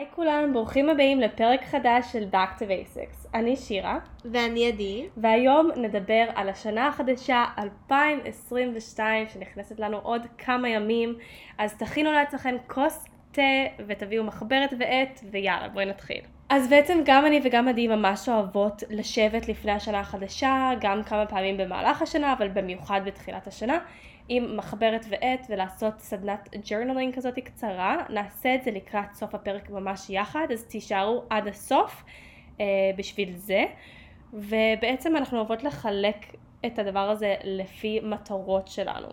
היי כולם, ברוכים הבאים לפרק חדש של Back to Basics. אני שירה. ואני עדי. והיום נדבר על השנה החדשה 2022 שנכנסת לנו עוד כמה ימים, אז תכינו לעצמכם כוס תה ותביאו מחברת ועט ויאללה בואי נתחיל. אז בעצם גם אני וגם עדי ממש אוהבות לשבת לפני השנה החדשה, גם כמה פעמים במהלך השנה, אבל במיוחד בתחילת השנה, עם מחברת ועט ולעשות סדנת journaling כזאת קצרה. נעשה את זה לקראת סוף הפרק ממש יחד, אז תישארו עד הסוף אה, בשביל זה. ובעצם אנחנו אוהבות לחלק את הדבר הזה לפי מטרות שלנו.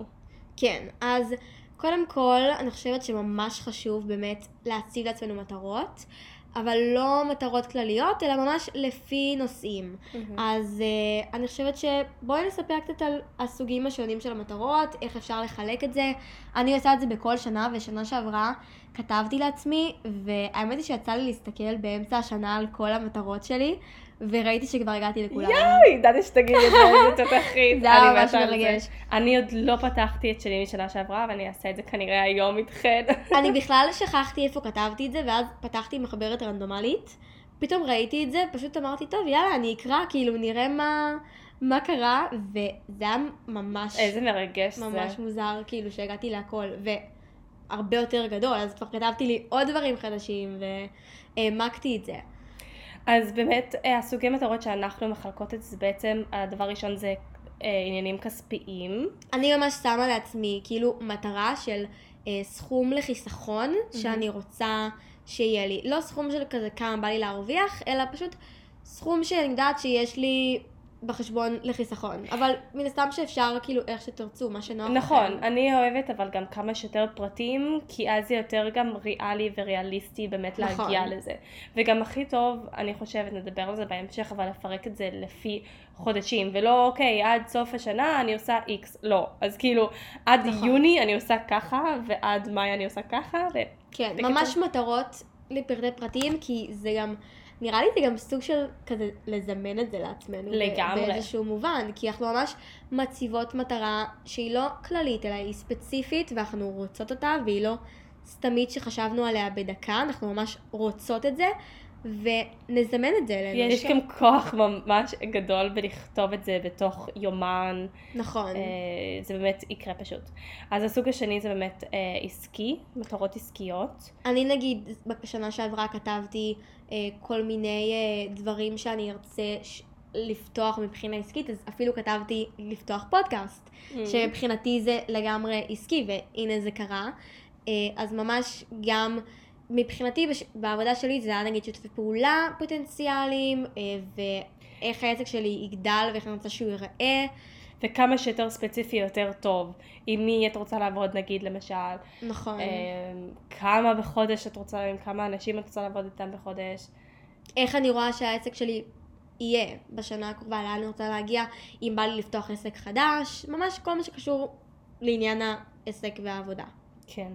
כן, אז קודם כל, אני חושבת שממש חשוב באמת להציב לעצמנו מטרות. אבל לא מטרות כלליות, אלא ממש לפי נושאים. Mm-hmm. אז uh, אני חושבת שבואי נספר קצת על הסוגים השונים של המטרות, איך אפשר לחלק את זה. אני עושה את זה בכל שנה, ושנה שעברה כתבתי לעצמי, והאמת היא שיצא לי להסתכל באמצע השנה על כל המטרות שלי, וראיתי שכבר הגעתי לכולם. יואי, ידעתי שתגידי את זה, זה תותחית. זה היה ממש מרגש. אני עוד לא פתחתי את שלי משנה שעברה, ואני אעשה את זה כנראה היום איתכן. אני בכלל שכחתי איפה כתבתי את זה, ואז פתחתי מחברת רנדומלית. פתאום ראיתי את זה, פשוט אמרתי, טוב, יאללה, אני אקרא, כאילו, נראה מה... מה קרה, וזה היה ממש... איזה מרגש ממש זה. ממש מוזר, כאילו, שהגעתי להכל, והרבה יותר גדול, אז כבר כתבתי לי עוד דברים חדשים, והעמקתי את זה. אז באמת אה, הסוגי מטרות שאנחנו מחלקות את זה בעצם, הדבר הראשון זה אה, עניינים כספיים. אני ממש שמה לעצמי כאילו מטרה של אה, סכום לחיסכון mm-hmm. שאני רוצה שיהיה לי. לא סכום של כזה כמה בא לי להרוויח, אלא פשוט סכום שאני יודעת שיש לי בחשבון לחיסכון. אבל מן הסתם שאפשר כאילו איך שתרצו, מה שנוח לכם. נכון, לכם. אני אוהבת אבל גם כמה שיותר פרטים, כי אז זה יותר גם ריאלי וריאליסטי באמת נכון. להגיע לזה. וגם הכי טוב, אני חושבת, נדבר על זה בהמשך, אבל לפרק את זה לפי חודשים, ולא אוקיי, עד סוף השנה אני עושה איקס, לא. אז כאילו, עד נכון. יוני אני עושה ככה, ועד מאי אני עושה ככה, ו... כן, ממש מטרות לפרטי פרטים, כי זה גם... נראה לי זה גם סוג של כזה לזמן את זה לעצמנו. לגמרי. באיזשהו מובן, כי אנחנו ממש מציבות מטרה שהיא לא כללית, אלא היא ספציפית, ואנחנו רוצות אותה, והיא לא סתמית שחשבנו עליה בדקה, אנחנו ממש רוצות את זה, ונזמן את זה אלינו. יש גם כוח ממש גדול בלכתוב את זה בתוך יומן. נכון. אה, זה באמת יקרה פשוט. אז הסוג השני זה באמת אה, עסקי, מטרות עסקיות. אני נגיד, בשנה שעברה כתבתי אה, כל מיני אה, דברים שאני ארצה ש... לפתוח מבחינה עסקית, אז אפילו כתבתי לפתוח פודקאסט, mm. שמבחינתי זה לגמרי עסקי, והנה זה קרה. אה, אז ממש גם... מבחינתי בעבודה שלי זה היה נגיד שותפי פעולה פוטנציאליים אה, ואיך העסק שלי יגדל ואיך אני רוצה שהוא ייראה. וכמה שיותר ספציפי יותר טוב. עם מי את רוצה לעבוד נגיד למשל. נכון. אה, כמה בחודש את רוצה, עם כמה אנשים את רוצה לעבוד איתם בחודש. איך אני רואה שהעסק שלי יהיה בשנה הקרובה, לאן אני רוצה להגיע, אם בא לי לפתוח עסק חדש, ממש כל מה שקשור לעניין העסק והעבודה. כן.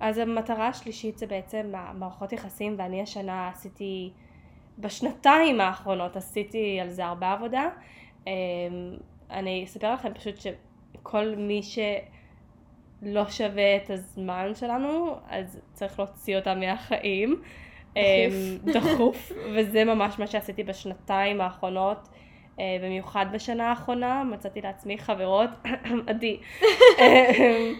אז המטרה השלישית זה בעצם מערכות יחסים, ואני השנה עשיתי, בשנתיים האחרונות עשיתי על זה הרבה עבודה. אמ, אני אספר לכם פשוט שכל מי שלא שווה את הזמן שלנו, אז צריך להוציא אותם מהחיים. דחוף. אמ, דחוף, וזה ממש מה שעשיתי בשנתיים האחרונות. אה, במיוחד בשנה האחרונה, מצאתי לעצמי חברות, עדי, אמ,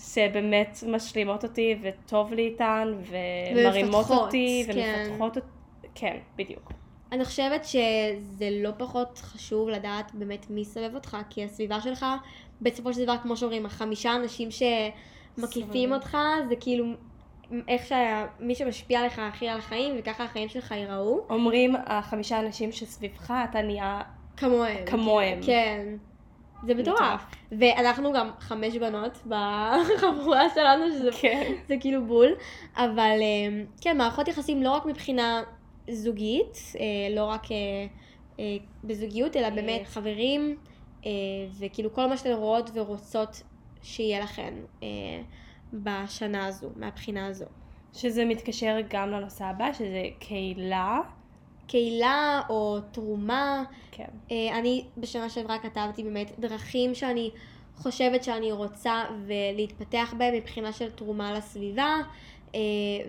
שבאמת משלימות אותי וטוב לי איתן ומרימות אותי כן. ומפתחות אותי, כן, בדיוק. אני חושבת שזה לא פחות חשוב לדעת באמת מי סובב אותך, כי הסביבה שלך, בסופו של דבר, כמו שאומרים, החמישה אנשים שמקיפים אותך, זה כאילו איך שמי שמשפיע עליך הכי על החיים, וככה החיים שלך ייראו. אומרים, החמישה אנשים שסביבך, אתה נהיה כמוהם. כמוהם. כן. זה מטורף. ואנחנו גם חמש בנות בחבורה שלנו, שזה כן. זה כאילו בול. אבל אה, כן, מערכות יחסים לא רק מבחינה זוגית, אה, לא רק אה, בזוגיות, אלא באמת חברים, וכאילו כל מה שאתן רואות ורוצות שיהיה לכן בשנה הזו, מהבחינה הזו. שזה מתקשר גם לנושא הבא, שזה קהילה. קהילה או תרומה. כן. אה, אני בשנה שעברה כתבתי באמת דרכים שאני חושבת שאני רוצה ולהתפתח בהם מבחינה של תרומה לסביבה. אה,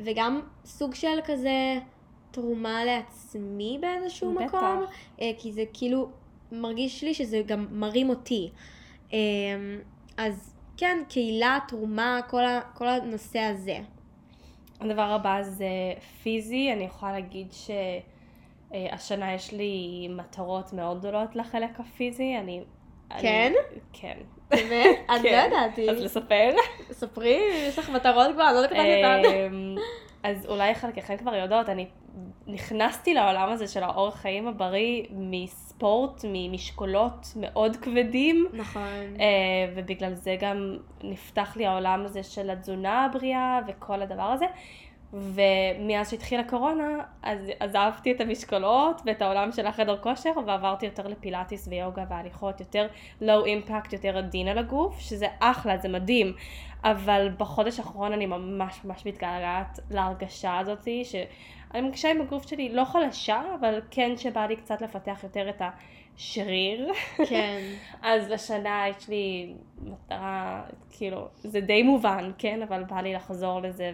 וגם סוג של כזה תרומה לעצמי באיזשהו בטח. מקום, אה, כי זה כאילו מרגיש לי שזה גם מרים אותי. אז כן, קהילה, תרומה, כל, ה, כל הנושא הזה. הדבר הבא זה פיזי, אני יכולה להגיד שהשנה יש לי מטרות מאוד גדולות לחלק הפיזי, אני... כן? אני, כן. באמת? לא כן. ידעתי. אז לספר? ספרי, יש לך מטרות כבר, אני לא יודעת אותן. אמ, אז אולי חלקכם כבר יודעות, אני נכנסתי לעולם הזה של האורח חיים הבריא מספורט, ממשקולות מאוד כבדים. נכון. אה, ובגלל זה גם נפתח לי העולם הזה של התזונה הבריאה וכל הדבר הזה. ומאז שהתחילה קורונה, אז עזבתי את המשקולות ואת העולם של החדר כושר, ועברתי יותר לפילאטיס ויוגה והליכות, יותר לואו אימפקט, יותר עדין על הגוף, שזה אחלה, זה מדהים. אבל בחודש האחרון אני ממש ממש מתגעגעת להרגשה הזאתי, שאני מרגישה עם הגוף שלי לא חלשה, אבל כן שבא לי קצת לפתח יותר את השריר. כן. אז לשנה יש לי מטרה, כאילו, זה די מובן, כן? אבל בא לי לחזור לזה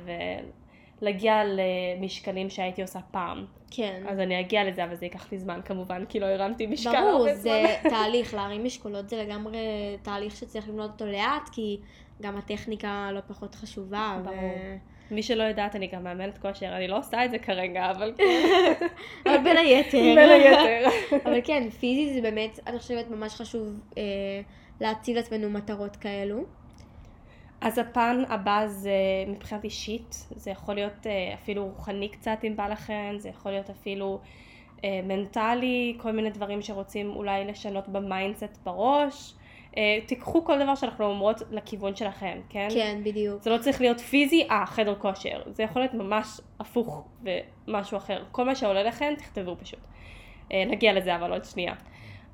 ולהגיע למשקלים שהייתי עושה פעם. כן. אז אני אגיע לזה, אבל זה ייקח לי זמן כמובן, כי לא הרמתי משקל ברור, הרבה זה זמן. תהליך, להרים משקולות זה לגמרי תהליך שצריך לבנות אותו לאט, כי גם הטכניקה לא פחות חשובה. ו- ברור. מי שלא יודעת, אני גם מאמנת כושר, אני לא עושה את זה כרגע, אבל כן, אבל בין היתר. בין היתר. אבל כן, פיזי זה באמת, אני חושבת, ממש חשוב אה, להציב לעצמנו מטרות כאלו. אז הפן הבא זה מבחינת אישית, זה יכול להיות אה, אפילו רוחני קצת אם בא לכם, זה יכול להיות אפילו אה, מנטלי, כל מיני דברים שרוצים אולי לשנות ב mindset בראש. אה, תיקחו כל דבר שאנחנו אומרות לכיוון שלכם, כן? כן, בדיוק. זה לא צריך להיות פיזי, אה, חדר כושר. זה יכול להיות ממש הפוך ומשהו אחר. כל מה שעולה לכם, תכתבו פשוט. נגיע לזה אבל עוד שנייה.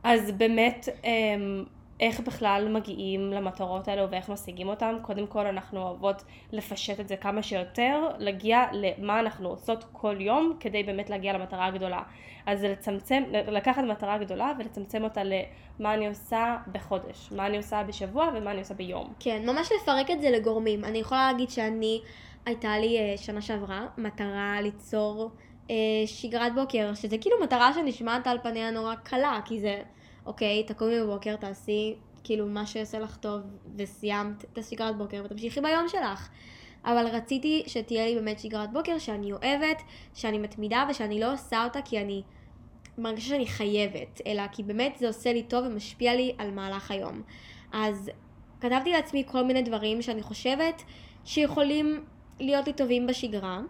אז באמת, אמ, איך בכלל מגיעים למטרות האלו ואיך משיגים אותם? קודם כל אנחנו אוהבות לפשט את זה כמה שיותר, להגיע למה אנחנו עושות כל יום כדי באמת להגיע למטרה הגדולה. אז זה לצמצם, לקחת מטרה גדולה ולצמצם אותה למה אני עושה בחודש, מה אני עושה בשבוע ומה אני עושה ביום. כן, ממש לפרק את זה לגורמים. אני יכולה להגיד שאני, הייתה לי אה, שנה שעברה מטרה ליצור אה, שגרת בוקר, שזה כאילו מטרה שנשמעת על פניה נורא קלה, כי זה, אוקיי, תקומי בבוקר, תעשי כאילו מה שיעשה לך טוב, וסיימת את השגרת בוקר, ותמשיכי ביום שלך. אבל רציתי שתהיה לי באמת שגרת בוקר שאני אוהבת, שאני מתמידה ושאני לא עושה אותה כי אני מרגישה שאני חייבת, אלא כי באמת זה עושה לי טוב ומשפיע לי על מהלך היום. אז כתבתי לעצמי כל מיני דברים שאני חושבת שיכולים להיות לי טובים בשגרה.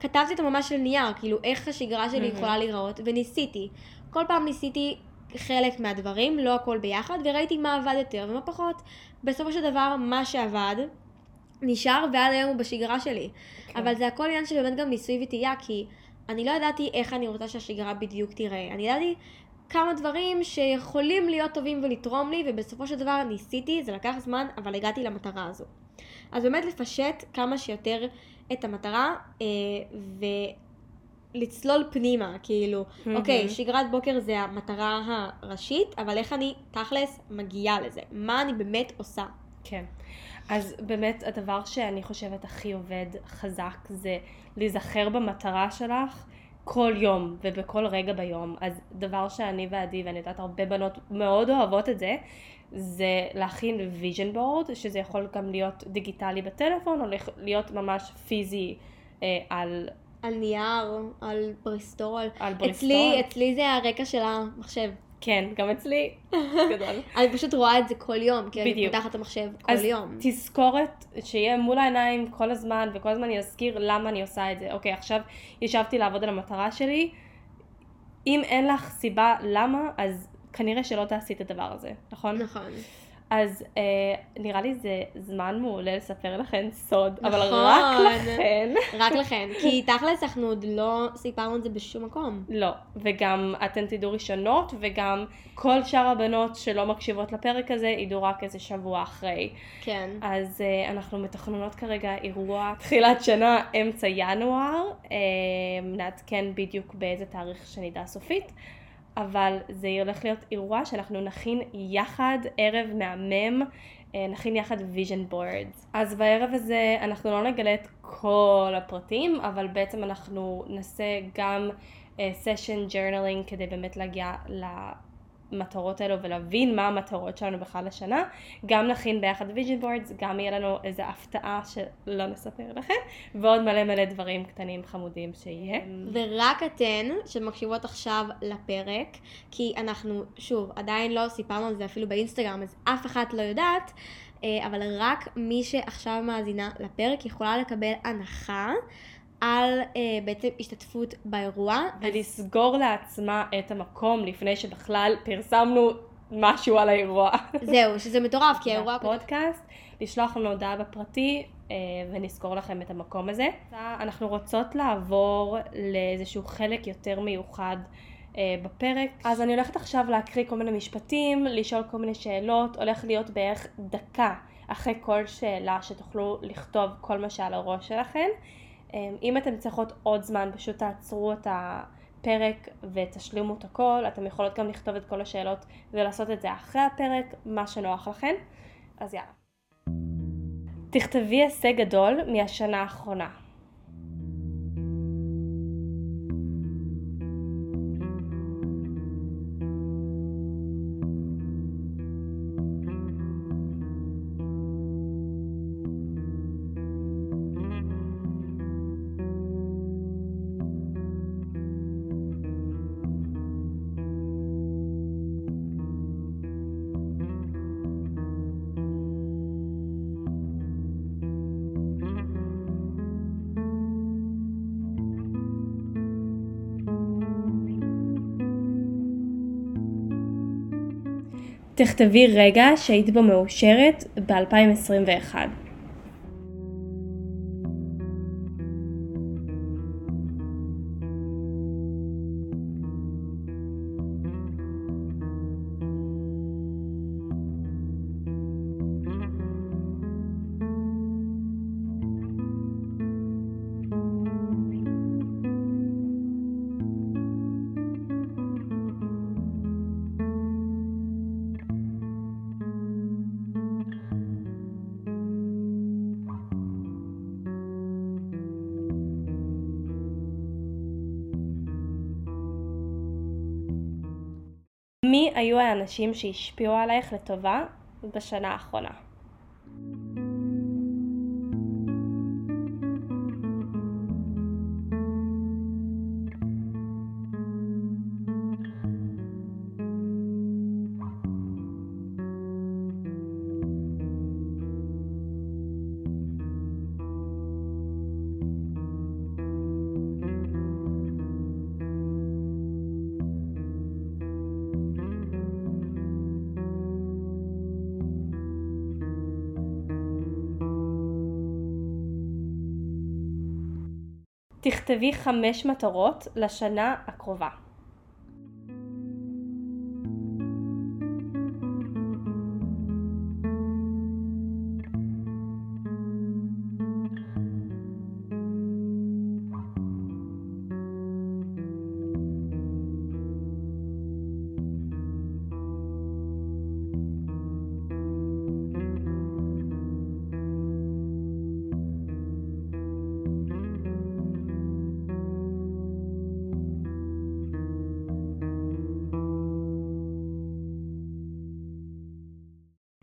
כתבתי אותם ממש על נייר, כאילו איך השגרה שלי. יכולה להיראות, וניסיתי. כל פעם ניסיתי חלק מהדברים, לא הכל ביחד, וראיתי מה עבד יותר ומה פחות. בסופו של דבר, מה שעבד, נשאר ועד היום הוא בשגרה שלי. כן. אבל זה הכל עניין של באמת גם ניסוי וטעייה, כי אני לא ידעתי איך אני רוצה שהשגרה בדיוק תיראה. אני ידעתי כמה דברים שיכולים להיות טובים ולתרום לי, ובסופו של דבר ניסיתי, זה לקח זמן, אבל הגעתי למטרה הזו. אז באמת לפשט כמה שיותר את המטרה, אה, ולצלול פנימה, כאילו, מהמם. אוקיי, שגרת בוקר זה המטרה הראשית, אבל איך אני תכלס מגיעה לזה? מה אני באמת עושה? כן. אז באמת הדבר שאני חושבת הכי עובד חזק זה להיזכר במטרה שלך כל יום ובכל רגע ביום. אז דבר שאני ועדי, ואני יודעת הרבה בנות מאוד אוהבות את זה, זה להכין vision board, שזה יכול גם להיות דיגיטלי בטלפון, או להיות ממש פיזי אה, על, על נייר, על בריסטול. על בריסטול. אצלי, אצלי זה הרקע של המחשב. כן, גם אצלי. גדול. אני פשוט רואה את זה כל יום, כי אני בדיוק. פותחת את המחשב כל אז יום. תזכורת שיהיה מול העיניים כל הזמן, וכל הזמן אני אזכיר למה אני עושה את זה. אוקיי, עכשיו ישבתי לעבוד על המטרה שלי. אם אין לך סיבה למה, אז כנראה שלא תעשי את הדבר הזה, נכון? נכון. אז אה, נראה לי זה זמן מעולה לספר לכם סוד, אבל נכון. רק לכן. רק לכן. כי תכלס אנחנו עוד לא סיפרנו את זה בשום מקום. לא, וגם אתן תדעו ראשונות, וגם כל שאר הבנות שלא מקשיבות לפרק הזה ידעו רק איזה שבוע אחרי. כן. אז uh, אנחנו מתכננות כרגע אירוע תחילת שנה, אמצע ינואר, uh, נעדכן בדיוק באיזה תאריך שנדע סופית, אבל זה הולך להיות אירוע שאנחנו נכין יחד ערב מהמם, אה, נכין יחד vision boards. אז בערב הזה אנחנו לא נגלה את כל הפרטים, אבל בעצם אנחנו נעשה גם session uh, journaling כדי באמת להגיע למטרות האלו ולהבין מה המטרות שלנו בכלל לשנה. גם נכין ביחד vision boards, גם יהיה לנו איזו הפתעה שלא נספר לכם, ועוד מלא מלא דברים קטנים חמודים שיהיה. ורק אתן שמקשיבות עכשיו לפרק, כי אנחנו, שוב, עדיין לא סיפרנו על זה אפילו באינסטגרם, אז אף אחת לא יודעת. אה, אבל רק מי שעכשיו מאזינה לפרק יכולה לקבל הנחה על אה, בעצם השתתפות באירוע. ולסגור לעצמה את המקום לפני שבכלל פרסמנו משהו על האירוע. זהו, שזה מטורף, כי האירוע... פודקאסט, לשלוח לנו הודעה בפרטי אה, ונסגור לכם את המקום הזה. אנחנו רוצות לעבור לאיזשהו חלק יותר מיוחד. אה, בפרק. אז אני הולכת עכשיו להקריא כל מיני משפטים, לשאול כל מיני שאלות, הולך להיות בערך דקה אחרי כל שאלה שתוכלו לכתוב כל מה שעל הראש שלכם. אה, אם אתם צריכות עוד זמן, פשוט תעצרו את הפרק ותשלימו את הכל. אתם יכולות גם לכתוב את כל השאלות ולעשות את זה אחרי הפרק, מה שנוח לכם. אז יאללה. תכתבי הישג גדול מהשנה האחרונה. תכתבי רגע שהיית בו מאושרת ב-2021. מי היו האנשים שהשפיעו עלייך לטובה בשנה האחרונה? תכתבי חמש מטרות לשנה הקרובה.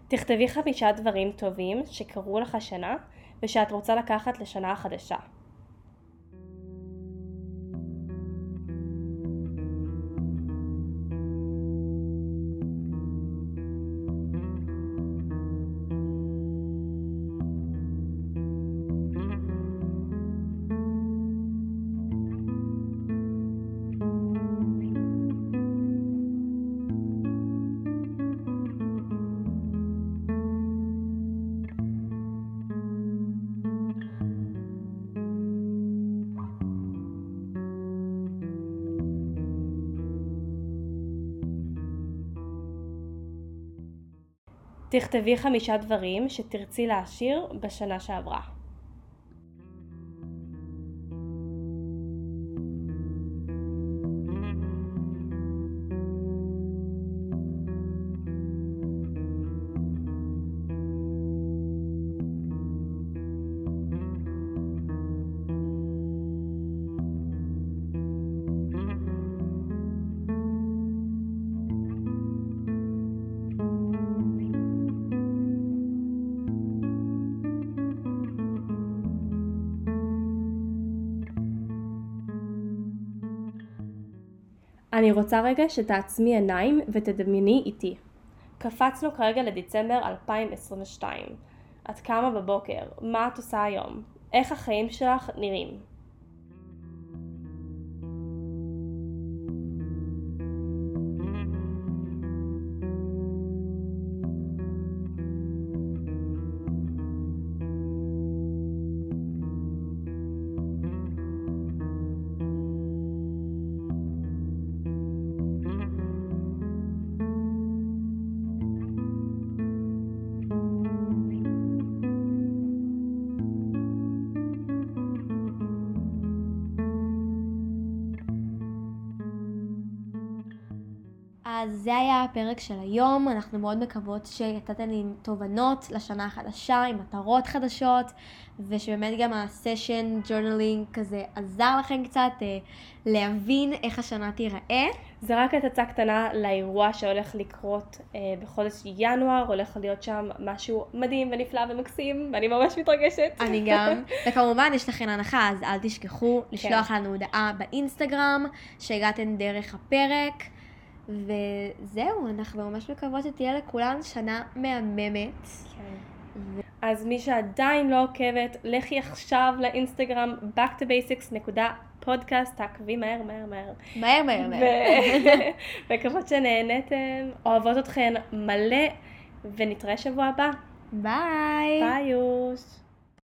תכתבי חמישה דברים טובים שקרו לך השנה ושאת רוצה לקחת לשנה החדשה. תכתבי חמישה דברים שתרצי להשאיר בשנה שעברה. אני רוצה רגע שתעצמי עיניים ותדמייני איתי. קפצנו כרגע לדצמבר 2022. את קמה בבוקר, מה את עושה היום? איך החיים שלך נראים? זה היה הפרק של היום, אנחנו מאוד מקוות שיצאתם עם תובנות לשנה החדשה, עם מטרות חדשות, ושבאמת גם הסשן ג'ורנלינג כזה עזר לכם קצת אה, להבין איך השנה תיראה. זה רק הצצה קטנה לאירוע שהולך לקרות אה, בחודש ינואר, הולך להיות שם משהו מדהים ונפלא ומקסים, ואני ממש מתרגשת. אני גם. וכמובן, יש לכם הנחה, אז אל תשכחו לשלוח לנו הודעה באינסטגרם, שהגעתם דרך הפרק. וזהו, אנחנו ממש מקוות שתהיה לכולן שנה מהממת. כן. אז מי שעדיין לא עוקבת, לכי עכשיו לאינסטגרם backtobasics.podcast, תעקבי מהר מהר מהר. מהר מהר מהר. מקוות שנהנתם, אוהבות אתכן מלא, ונתראה שבוע הבא. ביי. ביי יוש.